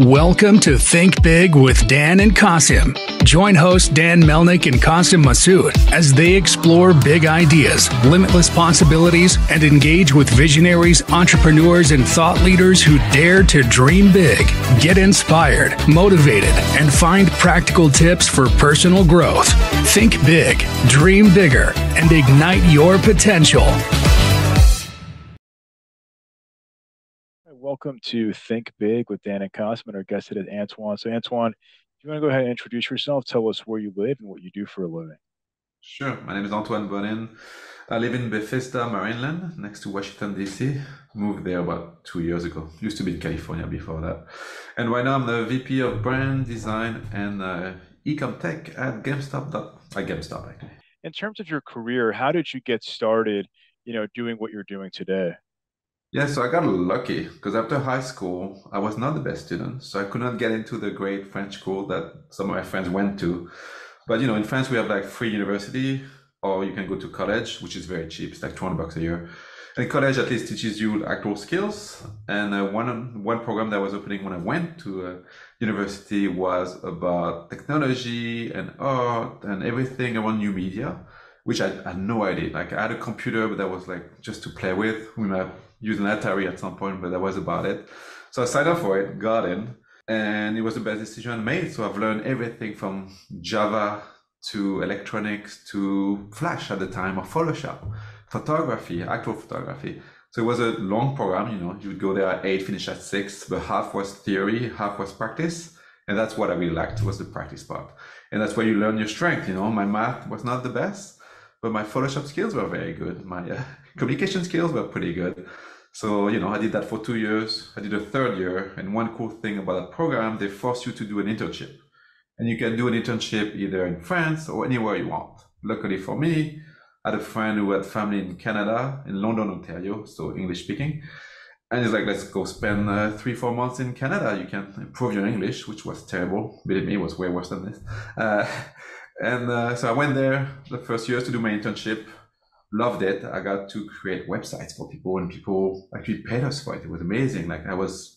Welcome to Think Big with Dan and Qasim. Join host Dan Melnick and Qasim Masood as they explore big ideas, limitless possibilities, and engage with visionaries, entrepreneurs, and thought leaders who dare to dream big, get inspired, motivated, and find practical tips for personal growth. Think big, dream bigger, and ignite your potential. Welcome to Think Big with Dan and Qasim. Our guest today is Antoine. So, Antoine, if you want to go ahead and introduce yourself, tell us where you live and what you do for a living. Sure. My name is Antoine Bonnin. I live in Bethesda, Maryland, next to Washington, D.C. Moved there about two years ago. Used to be in California before that. And right now I'm the VP of Brand Design and uh, Ecom Tech at GameStop. At GameStop, actually. In terms of your career, how did you get started, you know, doing what you're doing today? Yeah, so I got lucky because after high school, I was not the best student. So I could not get into the great French school that some of my friends went to. But you know, in France, we have like free university, or you can go to college, which is very cheap. It's like 200 bucks a year. And college at least teaches you actual skills. And uh, one one program that was opening when I went to uh, university was about technology and art and everything around new media, which I, had no idea. Like I had a computer, but that was like just to play with. We might use an Atari at some point, but that was about it. So I signed up for it, got in, and it was the best decision I made. So I've learned everything from Java to electronics to Flash at the time or Photoshop, photography, actual photography. So it was a long program, you know, you would go there at eight, finish at six, but half was theory, half was practice. And that's what I really liked was the practice part. And that's where you learn your strength, you know, my math was not the best, but my Photoshop skills were very good. My uh, communication skills were pretty good. So, you know, I did that for two years. I did a third year. And one cool thing about that program, they force you to do an internship. And you can do an internship either in France or anywhere you want. Luckily for me, I had a friend who had family in Canada, in London, Ontario, so English speaking. And he's like, let's go spend uh, three, four months in Canada. You can improve your English, which was terrible. Believe me, it was way worse than this. Uh, and uh, so I went there the first years to do my internship loved it. I got to create websites for people, and people actually paid us for it. It was amazing. Like I was,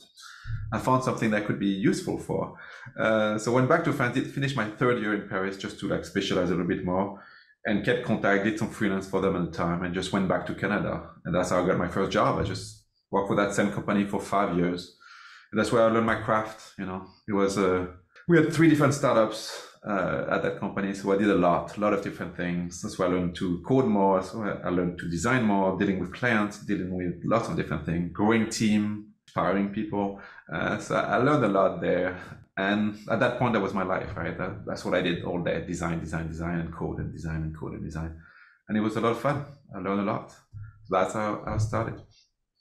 I found something that could be useful for. Uh, so went back to France, finished my third year in Paris just to like specialize a little bit more, and kept contact, did some freelance for them at the time, and just went back to Canada. And that's how I got my first job. I just worked for that same company for five years. And that's where I learned my craft. You know, it was uh, we had three different startups uh, at that company. So I did a lot, a lot of different things. That's why I learned to code more. So I learned to design more, dealing with clients, dealing with lots of different things, growing team, inspiring people. Uh, so I learned a lot there. And at that point, that was my life, right? That, that's what I did all day: design, design, design, and code, and design, and code, and design. And it was a lot of fun. I learned a lot. So that's how I started.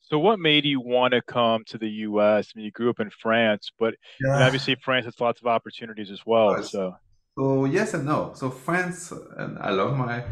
So, what made you want to come to the U.S.? I mean, you grew up in France, but yeah. obviously France has lots of opportunities as well. So, so yes and no. So France, and I love my,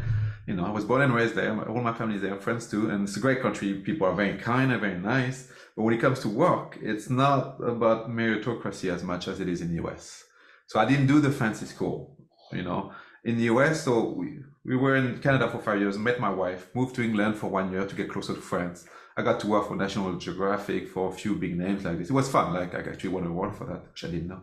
you know, I was born and raised there. All my family is there, friends too, and it's a great country. People are very kind and very nice. But when it comes to work, it's not about meritocracy as much as it is in the US. So I didn't do the fancy school, you know. In the US, so we, we were in Canada for five years, met my wife, moved to England for one year to get closer to France I got to work for National Geographic for a few big names like this. It was fun. Like I actually won an award for that, which I didn't know.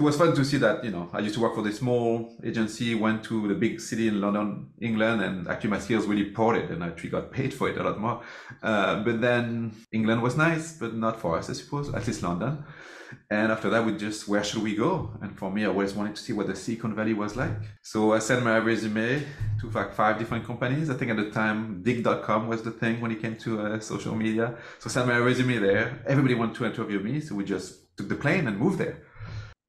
It was fun to see that, you know, I used to work for this small agency, went to the big city in London, England, and actually my skills really ported and I actually got paid for it a lot more. Uh, but then England was nice, but not for us, I suppose, at least London. And after that, we just, where should we go? And for me, I always wanted to see what the Silicon Valley was like. So I sent my resume to like five different companies. I think at the time, Digg.com was the thing when it came to uh, social media. So I sent my resume there. Everybody wanted to interview me. So we just took the plane and moved there.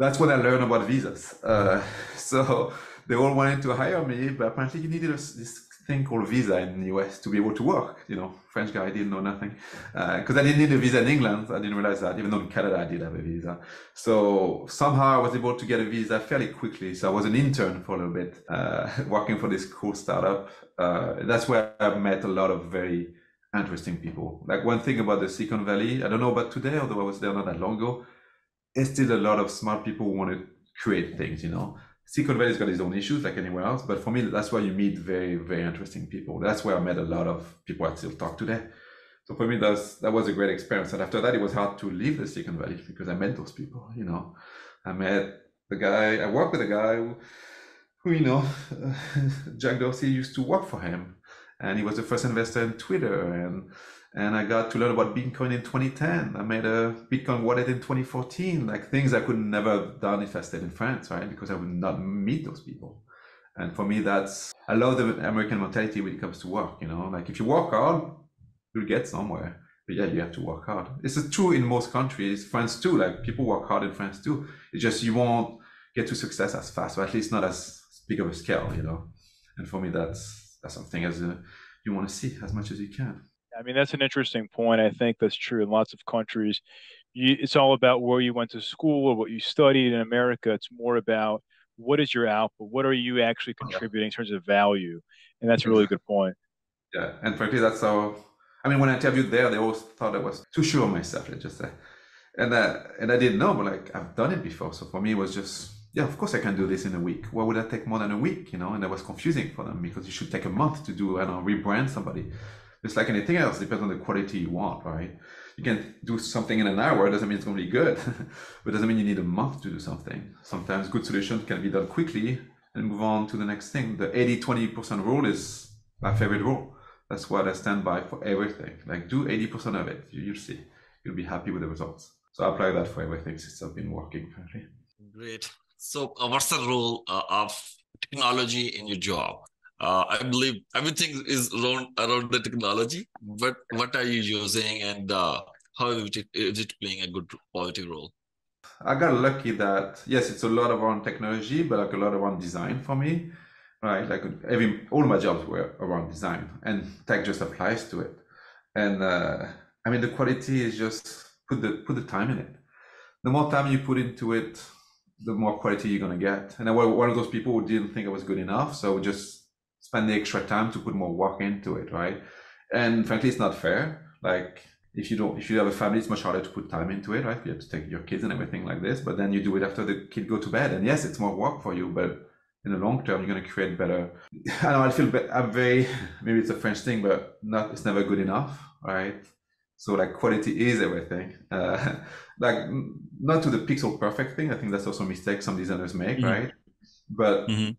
That's when I learned about visas. Uh, so they all wanted to hire me, but apparently you needed this thing called visa in the US to be able to work. You know, French guy didn't know nothing because uh, I didn't need a visa in England. I didn't realize that, even though in Canada I did have a visa. So somehow I was able to get a visa fairly quickly. So I was an intern for a little bit, uh, working for this cool startup. Uh, that's where I met a lot of very interesting people. Like one thing about the Silicon Valley, I don't know about today, although I was there not that long ago. There's still a lot of smart people want to create things, you know Silicon Valley's got its own issues like anywhere else, but for me, that's where you meet very, very interesting people. That's where I met a lot of people I still talk today. So for me, that's that was a great experience. And after that, it was hard to leave the Silicon Valley because I met those people. You know, I met the guy. I worked with a guy who, who you know, Jack Dorsey used to work for him, and he was the first investor in Twitter. And and I got to learn about Bitcoin in 2010. I made a Bitcoin wallet in 2014. Like things I could never have done if I stayed in France, right? Because I would not meet those people. And for me, that's I love the American mentality when it comes to work. You know, like if you work hard, you'll get somewhere. But yeah, you have to work hard. It's true in most countries, France too. Like people work hard in France too. It's just you won't get to success as fast, or at least not as big of a scale, you know. And for me, that's that's something as a, you want to see as much as you can. I mean, that's an interesting point. I think that's true in lots of countries. You, it's all about where you went to school or what you studied. In America, it's more about what is your output? What are you actually contributing in terms of value? And that's a really good point. Yeah, and frankly, that's how I mean, when I interviewed there, they always thought I was too sure of myself. Let's just say, and uh, and I didn't know, but like I've done it before. So for me, it was just yeah, of course I can do this in a week. Why would that take more than a week? You know, and that was confusing for them because you should take a month to do I don't know rebrand somebody. It's like anything else, depends on the quality you want, right? You can do something in an hour, doesn't mean it's going to be good, but doesn't mean you need a month to do something. Sometimes good solutions can be done quickly and move on to the next thing. The 80 20% rule is my favorite rule that's what I stand by for everything. Like do 80% of it. You, will see. You'll be happy with the results. So I apply that for everything since I've been working currently. Great. So uh, what's the role uh, of technology in your job? Uh, I believe everything is around around the technology, but what are you using and uh, how is it, is it playing a good positive role? I got lucky that yes, it's a lot around technology, but like a lot around design for me right? Like every all my jobs were around design, and tech just applies to it. And uh, I mean, the quality is just put the put the time in it. The more time you put into it, the more quality you're gonna get. And I was one of those people who didn't think I was good enough, so just spend the extra time to put more work into it, right? And frankly, it's not fair. Like if you don't if you have a family it's much harder to put time into it right you have to take your kids and everything like this but then you do it after the kid go to bed and yes it's more work for you but in the long term, you're going to create better. I know I feel I'm very maybe it's a French thing, but not it's never good enough, right? So like quality is everything. Uh, like not to the pixel perfect thing. I think that's also a mistake some designers make, mm-hmm. right? But mm-hmm.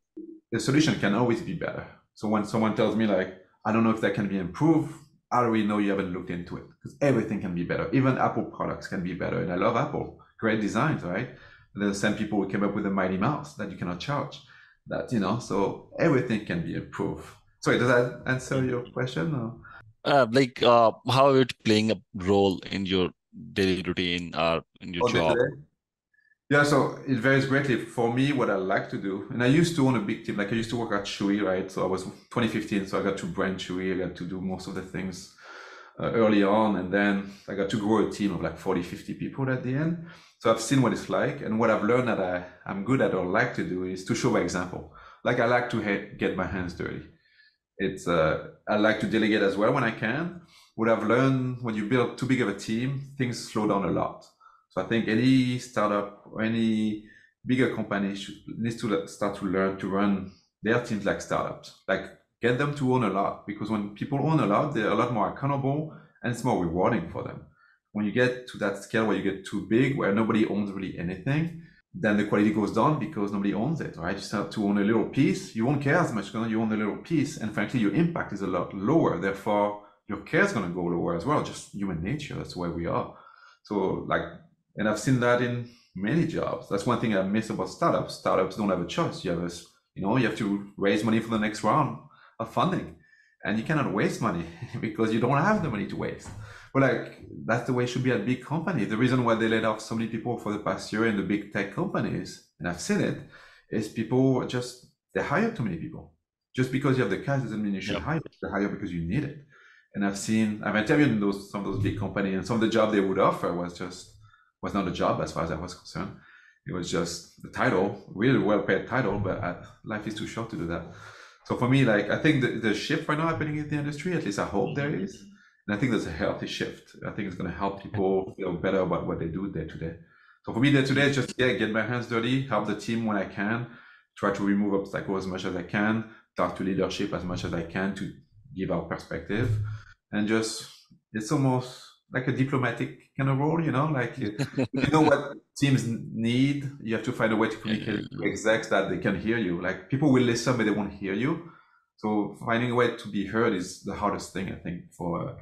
The solution can always be better. So when someone tells me like I don't know if that can be improved, I already know you haven't looked into it because everything can be better. Even Apple products can be better, and I love Apple. Great designs, right? The same people who came up with the Mighty Mouse that you cannot charge that you know so everything can be improved sorry does that answer your question or? Uh, like uh, how it playing a role in your daily routine or in your oh, job yeah so it varies greatly for me what i like to do and i used to own a big team like i used to work at chewy right so i was 2015 so i got to brand chewy i got to do most of the things uh, early on and then i got to grow a team of like 40 50 people at the end so I've seen what it's like, and what I've learned that I, I'm good at or like to do is to show by example. Like I like to ha- get my hands dirty. It's uh, I like to delegate as well when I can. What I've learned when you build too big of a team, things slow down a lot. So I think any startup or any bigger company should, needs to start to learn to run their teams like startups. Like get them to own a lot because when people own a lot, they're a lot more accountable and it's more rewarding for them when you get to that scale where you get too big, where nobody owns really anything, then the quality goes down because nobody owns it, right? You start to own a little piece, you won't care as much because you own a little piece, and frankly, your impact is a lot lower. Therefore, your care is going to go lower as well. Just human nature. That's where we are. So, like, and I've seen that in many jobs. That's one thing I miss about startups. Startups don't have a choice. You have a, you know, you have to raise money for the next round of funding, and you cannot waste money because you don't have the money to waste. But like that's the way it should be at big companies. The reason why they laid off so many people for the past year in the big tech companies, and I've seen it, is people just they hire too many people. Just because you have the cash doesn't mean you should yep. hire. They hire because you need it. And I've seen I've interviewed in those some of those big companies, and some of the job they would offer was just was not a job as far as I was concerned. It was just the title, really well paid title, but uh, life is too short to do that. So for me, like I think the, the shift right now happening in the industry, at least I hope there is, and I think there's a healthy shift. I think it's going to help people feel better about what they do day to day. So for me, day to day, just yeah, get my hands dirty, help the team when I can, try to remove obstacles as much as I can, talk to leadership as much as I can to give our perspective, and just it's almost like a diplomatic kind of role, you know, like you know what teams need, you have to find a way to communicate to execs that they can hear you. Like people will listen, but they won't hear you. So finding a way to be heard is the hardest thing, I think, for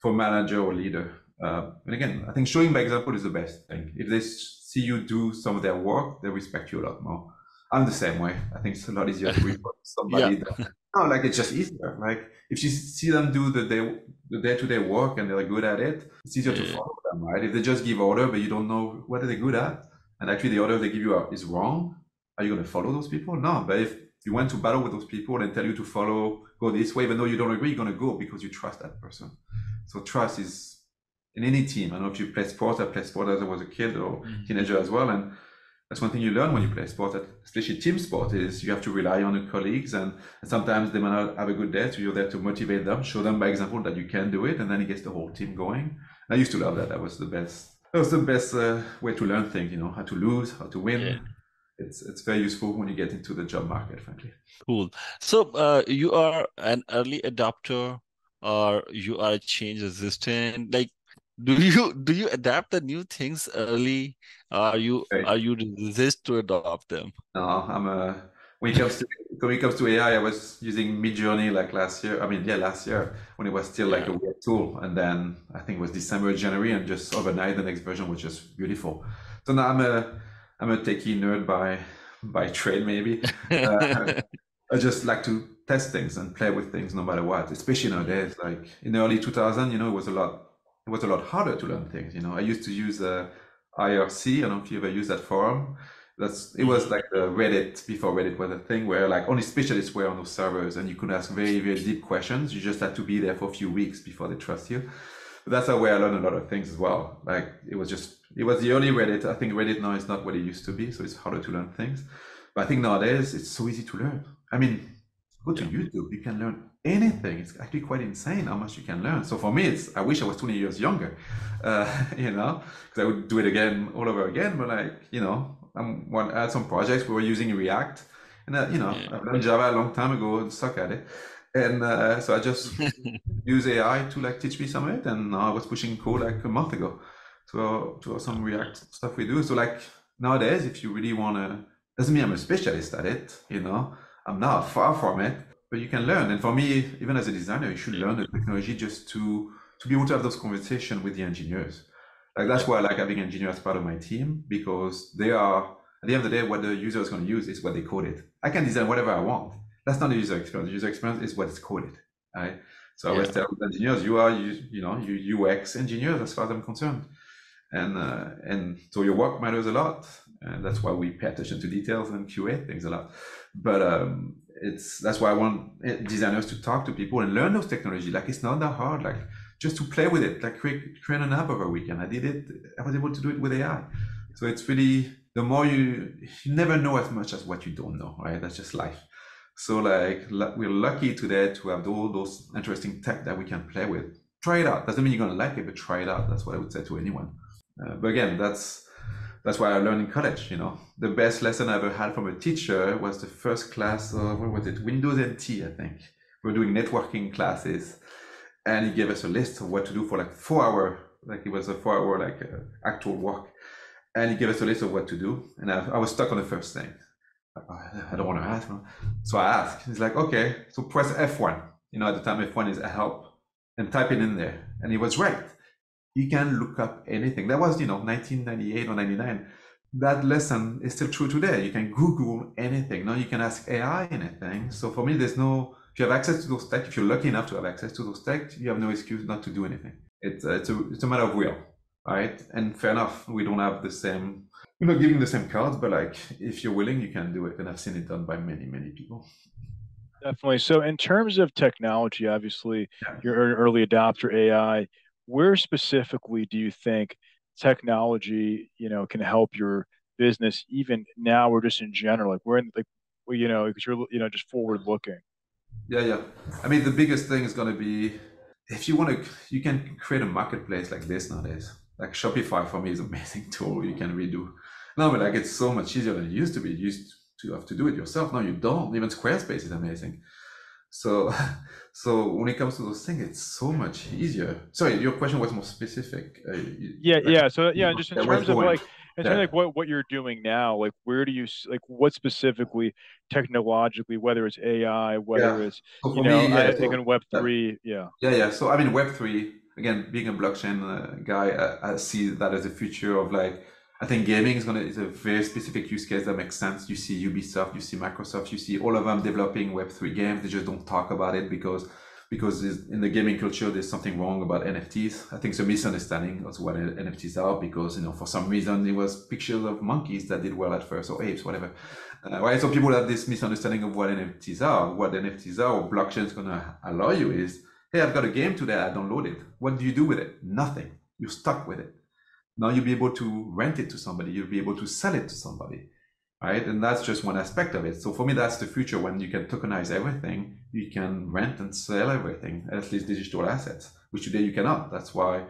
for manager or leader. Uh, and again, I think showing by example is the best thing. If they see you do some of their work, they respect you a lot more. I'm the same way. I think it's a lot easier to report somebody. yeah. that, no, like it's just easier. Like if you see them do the day the day to day work and they're good at it, it's easier yeah. to follow them, right? If they just give order but you don't know what are they good at, and actually the order they give you is wrong, are you going to follow those people? No. But if you went to battle with those people and tell you to follow, go this way, even though you don't agree, you're going to go because you trust that person. So trust is in any team. I don't know if you play sports. I played sports as I was a kid or mm-hmm. teenager as well, and that's one thing you learn when you play sport, especially team sport, is you have to rely on your colleagues, and, sometimes they might not have a good day, so you're there to motivate them, show them by example that you can do it, and then it gets the whole team going. I used to love that. That was the best. That was the best uh, way to learn things. You know, how to lose, how to win. Yeah. It's it's very useful when you get into the job market, frankly. Cool. So uh, you are an early adopter, or you are change resistant. Like do you do you adapt the new things early? Are you are you resist to adopt them? No i'm a when it comes to when it comes to ai i was using midjourney like last year i mean yeah last year when it was still like yeah. a weird tool. And then i think it was december january and just overnight the next version was just beautiful. So now i'm a i'm a techie nerd by by trade maybe. Uh, i just like to test things and play with things no matter what especially nowadays. Like in the early 2000 you know it was a lot it was a lot harder to learn things. You know, I used to use uh, IRC. I don't know if you ever used that forum. That's it was mm-hmm. like the Reddit before Reddit was a thing where like only specialists were on those servers and you could ask very very deep questions. You just had to be there for a few weeks before they trust you. But that's a way I learned a lot of things as well. Like it was just it was the early Reddit. I think Reddit now is not what it used to be, so it's harder to learn things. But I think nowadays it's so easy to learn. I mean, go to YouTube. You can learn anything. It's actually quite insane how much you can learn. So for me, it's I wish I was 20 years younger, uh, you know, because I would do it again all over again. But like, you know, I'm one I had some projects we were using React, and uh, you know, yeah. I've learned Java a long time ago and suck at it. And uh, so I just use AI to like teach me some of it, and I was pushing code like a month ago to to some React stuff we do. So like nowadays, if you really wanna, doesn't mean I'm a specialist at it, you know. I'm not far from it, but you can learn. And for me, even as a designer, you should learn the technology just to to be able to have those conversations with the engineers. Like that's why I like having engineers as part of my team because they are at the end of the day, what the user is going to use is what they coded. I can design whatever I want. That's not the user experience. The user experience is what is coded. Right. So yeah. I always tell engineers, you are you, you know you UX engineers as far as I'm concerned, and uh, and so your work matters a lot, and that's why we pay attention to details and QA things a lot. But um, it's that's why I want eh, designers to talk to people and learn those technology. Like it's not that hard. Like just to play with it. Like create create an app over a weekend. I did it. I was able to do it with AI. So it's really the more you you never know as much as what you don't know. Right? That's just life. So like we're lucky today to have all those interesting tech that we can play with. Try it out. Doesn't mean you're gonna like it, but try it out. That's what I would say to anyone. Uh, but again, that's that's why I learned in college. You know, the best lesson I ever had from a teacher was the first class. of what was it? Windows NT, I think. We were doing networking classes, and he gave us a list of what to do for like four hour. Like it was a four hour like uh, actual work, and he gave us a list of what to do. And I, I was stuck on the first thing. I don't want to ask. So I asked. He's like, okay, so press F1. You know, at the time F1 is a help, and type it in there. And he was right you can look up anything. That was, you know, 1998 or 99. That lesson is still true today. You can Google anything. Now you can ask AI anything. So for me, there's no, if you have access to those tech, if you're lucky enough to have access to those tech, you have no excuse not to do anything. It's, uh, it's, a, it's a matter of will, right? And fair enough, we don't have the same, we're not giving the same cards, but like if you're willing, you can do it. And I've seen it done by many, many people. Definitely. So, in terms of technology, obviously, yeah. you're an early adopter AI where specifically do you think technology, you know, can help your business even now or just in general? Like we're in like, you know, because you're, you know, just forward looking. Yeah, yeah. I mean, the biggest thing is going to be if you want to, you can create a marketplace like this nowadays. Like Shopify for me is amazing tool you can redo. No, but like it's so much easier than it used to be. You used to have to do it yourself. Now you don't. Even Squarespace is amazing. So, so when it comes to those things, it's so much easier. Sorry, your question was more specific. Uh, yeah, like, yeah. So yeah, just in terms of like, in terms of like what what you're doing now, like where do you like what specifically technologically, whether it's AI, whether yeah. it's so you know, me, yeah, I think in Web three, yeah. Yeah, yeah. So I mean, Web three again, being a blockchain uh, guy, I, I see that as a future of like I think gaming is gonna is a very specific use case that makes sense. You see Ubisoft, you see Microsoft, you see all of them developing Web three games. They just don't talk about it because because in the gaming culture there's something wrong about NFTs. I think it's a misunderstanding of what NFTs are because you know for some reason it was pictures of monkeys that did well at first or apes, whatever. Uh, right? So people have this misunderstanding of what NFTs are. What NFTs are or blockchain is gonna allow you is, hey, I've got a game today, I download it. What do you do with it? Nothing. You're stuck with it now you'll be able to rent it to somebody, you'll be able to sell it to somebody, right? And that's just one aspect of it. So for me, that's the future when you can tokenize everything, you can rent and sell everything, at least digital assets, which today you cannot. That's why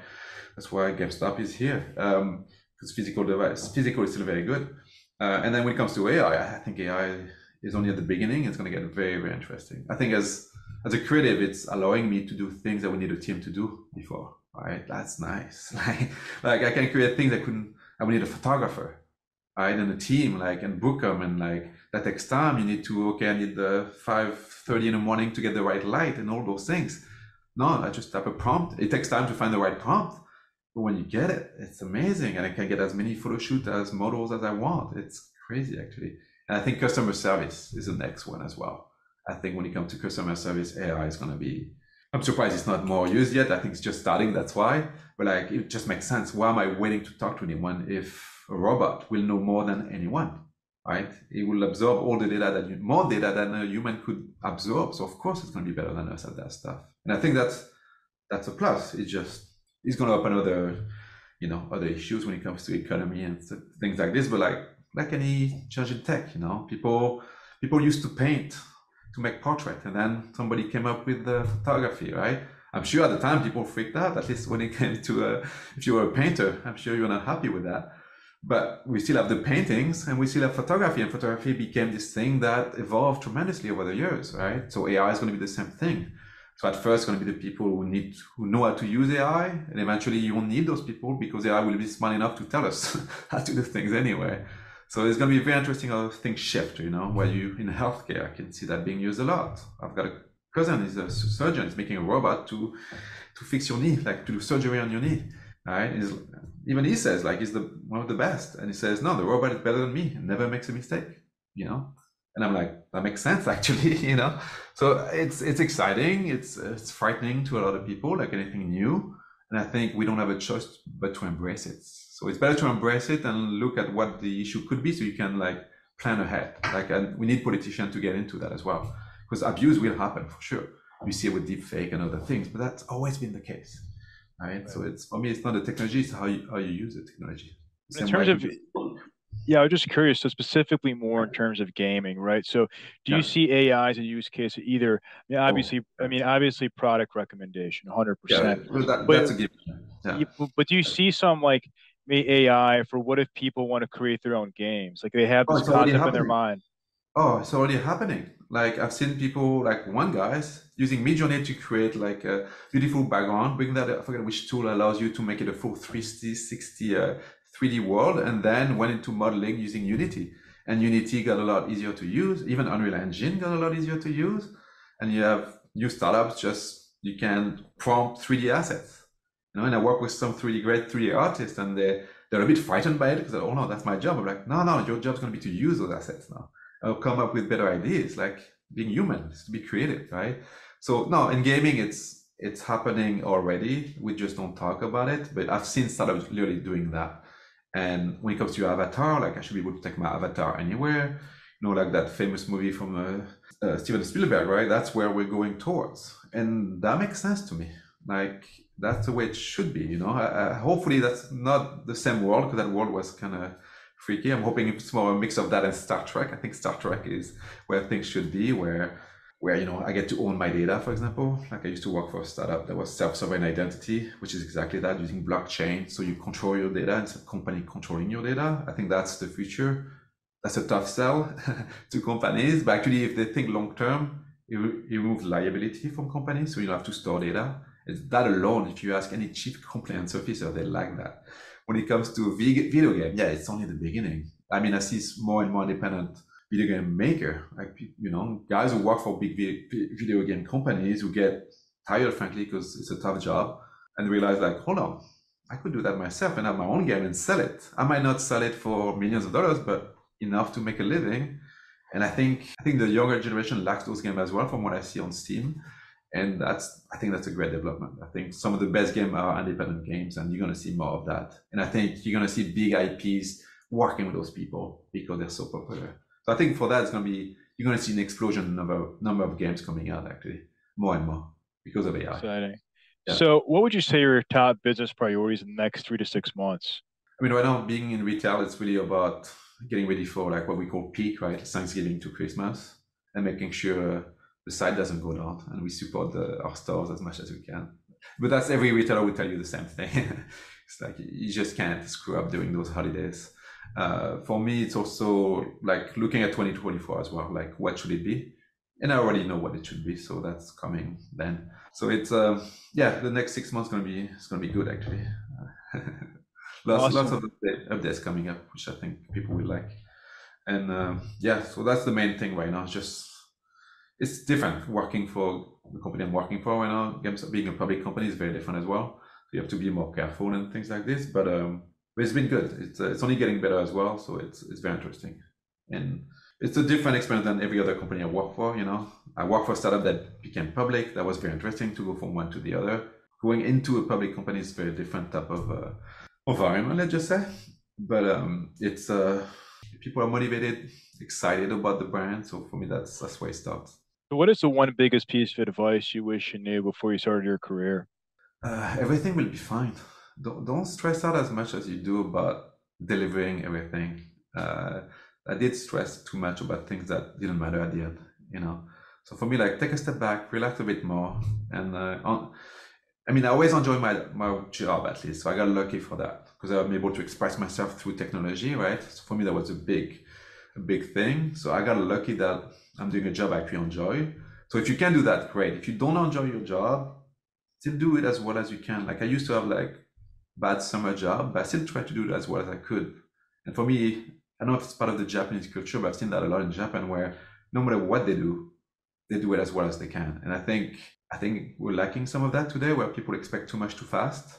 that's why GameStop is here. Um, because physical device, physical is still very good. Uh, and then when it comes to AI, I think AI is only at the beginning. It's going to get very, very interesting. I think as as a creative, it's allowing me to do things that we need a team to do before right? That's nice. Like, like I can create things I couldn't. I would need a photographer, right, and a team, like, and book them, and like that takes time. You need to okay, I need the five thirty in the morning to get the right light and all those things. No, I just type a prompt. It takes time to find the right prompt, but when you get it, it's amazing, and I can get as many photo shoot as models as I want. It's crazy, actually. And I think customer service is the next one as well. I think when it comes to customer service, AI is going to be I'm surprised it's not more used yet. I think it's just starting. That's why. But like, it just makes sense. Why am I waiting to talk to anyone if a robot will know more than anyone, right? It will absorb all the data that you, more data than a human could absorb. So of course, it's going to be better than us at that stuff. And I think that's that's a plus. It's just it's going to open other, you know, other issues when it comes to economy and things like this. But like like any change in tech, you know, people people used to paint to make portrait and then somebody came up with the photography right? I'm sure at the time people freaked out at least when it came to uh, if you were a painter i'm sure you're not happy with that. But we still have the paintings and we still have photography and photography became this thing that evolved tremendously over the years right? So ai is going to be the same thing. So at first, it's going to be the people who need who know how to use AI, and eventually you won't need those people because AI will be smart enough to tell us how to do things anyway. So it's going to be very interesting uh, how things shift, you know, where you in healthcare, I can see that being used a lot. I've got a cousin, he's a surgeon, he's making a robot to to fix your knee, like to do surgery on your knee. Right? He's, even he says like he's the one of the best. And he says, no, the robot is better than me and never makes a mistake, you know? And I'm like, that makes sense actually, you know? So it's it's exciting, it's it's frightening to a lot of people, like anything new. And I think we don't have a choice but to embrace it. So it's better to embrace it and look at what the issue could be so you can like plan ahead. Like, and we need politicians to get into that as well because abuse will happen for sure. We see it with deepfake and other things, but that's always been the case. Right? right. So it's for me, it's not the technology, it's how you, how you use the technology. in terms of, yeah, I was just curious. So specifically, more in terms of gaming, right? So, do you yeah. see AI as a use case? Either, I mean, obviously, oh. I mean, obviously, product recommendation, hundred yeah, percent. That, but, a given. Yeah. But do you see some like AI for what if people want to create their own games? Like they have oh, this oh, concept in their mind. Oh, it's already happening. Like I've seen people, like one guy's using Midjourney to create like a beautiful background, bring that, I forget which tool allows you to make it a full 360 uh, 3D world, and then went into modeling using Unity. And Unity got a lot easier to use. Even Unreal Engine got a lot easier to use. And you have new startups just, you can prompt 3D assets you know, and I work with some 3D great 3D artists, and they they're a bit frightened by it because they're oh no, that's my job. I'm like, no, no, your job's going to be to use those assets now. I'll come up with better ideas, like being human, is to be creative, right? So no, in gaming, it's it's happening already. We just don't talk about it, but I've seen startups literally doing that. And when it comes to your avatar, like I should be able to take my avatar anywhere. You know, like that famous movie from uh, uh, Steven Spielberg, right? That's where we're going towards, and that makes sense to me. Like that's the way it should be. You know, uh, hopefully that's not the same world because that world was kind of freaky. I'm hoping it's more a mix of that and Star Trek. I think Star Trek is where things should be, where where you know I get to own my data, for example. Like I used to work for a startup that was self-sovereign identity, which is exactly that, using blockchain. So you control your data instead of company controlling your data. I think that's the future. That's a tough sell to companies, but actually, if they think long term, It, it removes liability from companies, so you don't have to store data. It's that alone, if you ask any chief compliance officer, they like that. When it comes to video game, yeah, it's only the beginning. I mean, I see more and more independent video game maker, like you know, guys who work for big video game companies who get tired, frankly, because it's a tough job, and realize like, hold on, I could do that myself and have my own game and sell it. I might not sell it for millions of dollars, but enough to make a living. And I think I think the younger generation lacks those games as well, from what I see on Steam. And that's I think that's a great development. I think some of the best games are independent games, and you're gonna see more of that. And I think you're gonna see big IPs working with those people because they're so popular. So I think for that, it's gonna be you're gonna see an explosion number number of games coming out actually more and more because of AI. Exciting. Yeah. So, what would you say are your top business priorities in the next three to six months? I mean, right now, being in retail, it's really about getting ready for like what we call peak, right? Thanksgiving to Christmas, and making sure the site doesn't go down, and we support the, our stores as much as we can. But that's every retailer will tell you the same thing. it's like you just can't screw up during those holidays. Uh, for me, it's also like looking at 2024 as well. Like, what should it be? and I already know what it should be, so that's coming then. So it's uh, yeah, the next six months gonna be it's gonna be good actually. lots awesome. lots of updates coming up, which I think people will like. And uh, yeah, so that's the main thing right now. Just it's different working for the company I'm working for right now. Being a public company is very different as well. So you have to be more careful and things like this. But um, it's been good. It's uh, it's only getting better as well. So it's it's very interesting. And it's a different experience than every other company I work for. You know, I work for a startup that became public. That was very interesting to go from one to the other. Going into a public company is very different type of uh, environment, let's just say. But um, it's uh, people are motivated, excited about the brand. So for me, that's that's where it starts. So what is the one biggest piece of advice you wish you knew before you started your career? Uh, everything will be fine. Don't, don't stress out as much as you do about delivering everything. Uh, I did stress too much about things that didn't matter at the end, you know. So for me, like take a step back, relax a bit more, and uh, on, I mean, I always enjoy my my job at least. So I got lucky for that because I'm able to express myself through technology, right? So for me, that was a big, a big thing. So I got lucky that I'm doing a job I actually enjoy. So if you can do that, great. If you don't enjoy your job, still do it as well as you can. Like I used to have like bad summer job, but I still try to do it as well as I could. And for me, I don't know if it's part of the Japanese culture, but I've seen that a lot in Japan where no matter what they do, they do it as well as they can. And I think I think we're lacking some of that today where people expect too much too fast.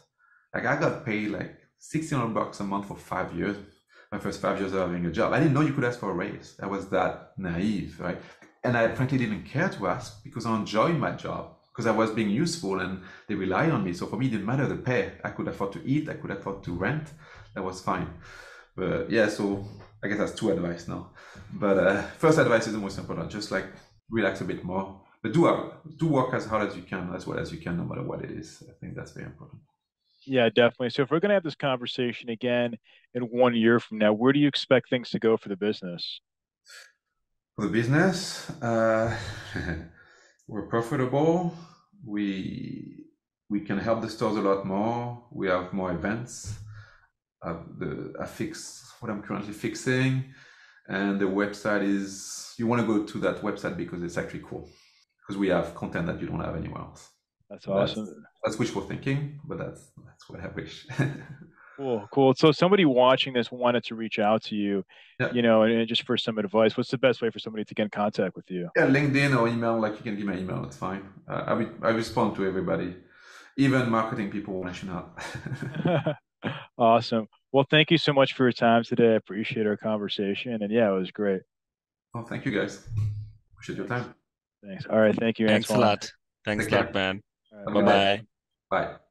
Like I got paid like sixteen hundred bucks a month for five years. My first five years of having a job. I didn't know you could ask for a raise. I was that naive, right? And I frankly didn't care to ask because I enjoyed my job because I was being useful and they relied on me. So for me, it didn't matter the pay. I could afford to eat. I could afford to rent. That was fine. But yeah, so I guess that's two advice now. But uh, first advice is the most important. Just like relax a bit more, but do uh, do work as hard as you can, as well as you can, no matter what it is. I think that's very important. Yeah, definitely. So if we're going to have this conversation again in one year from now, where do you expect things to go for the business? For the business, uh, we're profitable. We we can help the stores a lot more. We have more events. Uh, the I fix what I'm currently fixing. And the website is, you want to go to that website because it's actually cool. Because we have content that you don't have anywhere else. That's awesome. That's, that's wishful thinking, but that's that's what I wish. cool, cool. So somebody watching this wanted to reach out to you, yeah. you know, and, just for some advice. What's the best way for somebody to get in contact with you? Yeah, LinkedIn or email. Like you can give me an email. It's fine. Uh, I I respond to everybody, even marketing people when I should not. awesome. Well, thank you so much for your time today. I appreciate our conversation. And yeah, it was great. Well, thank you guys. Appreciate your time. Thanks. All right. Thank you. Thanks Antoine. a lot. Thanks Take a lot, man. Right. Bye-bye. Bye.